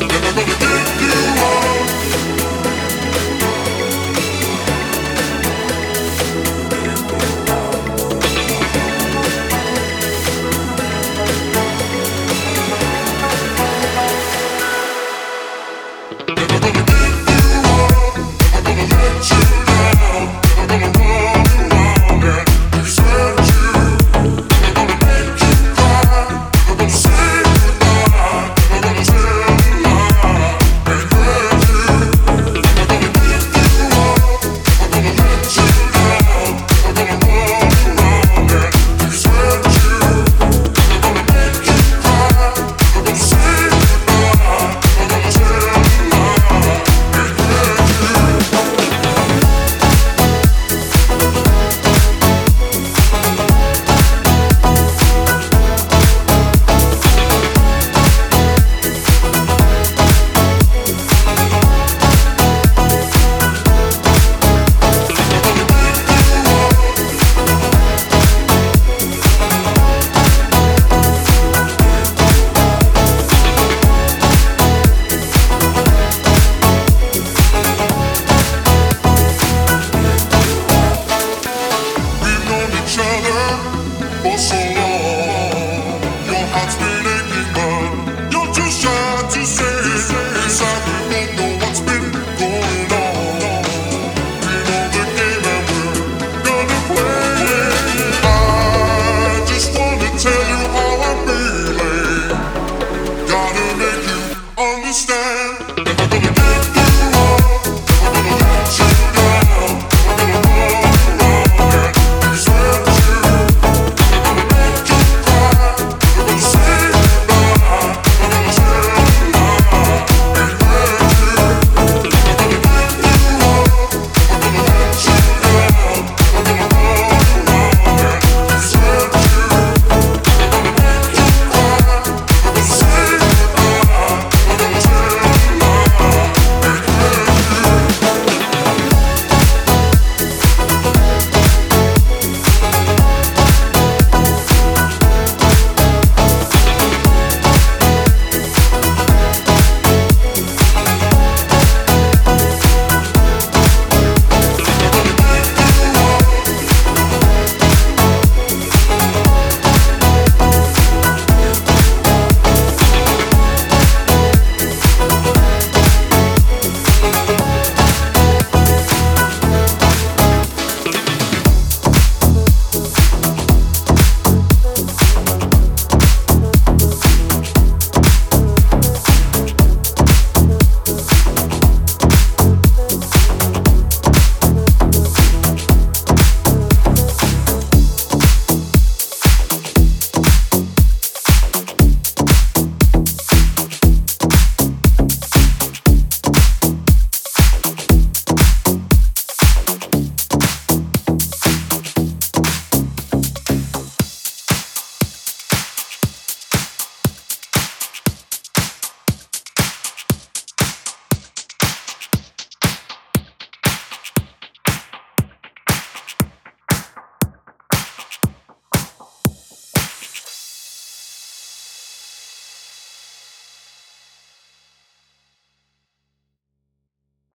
Never gonna give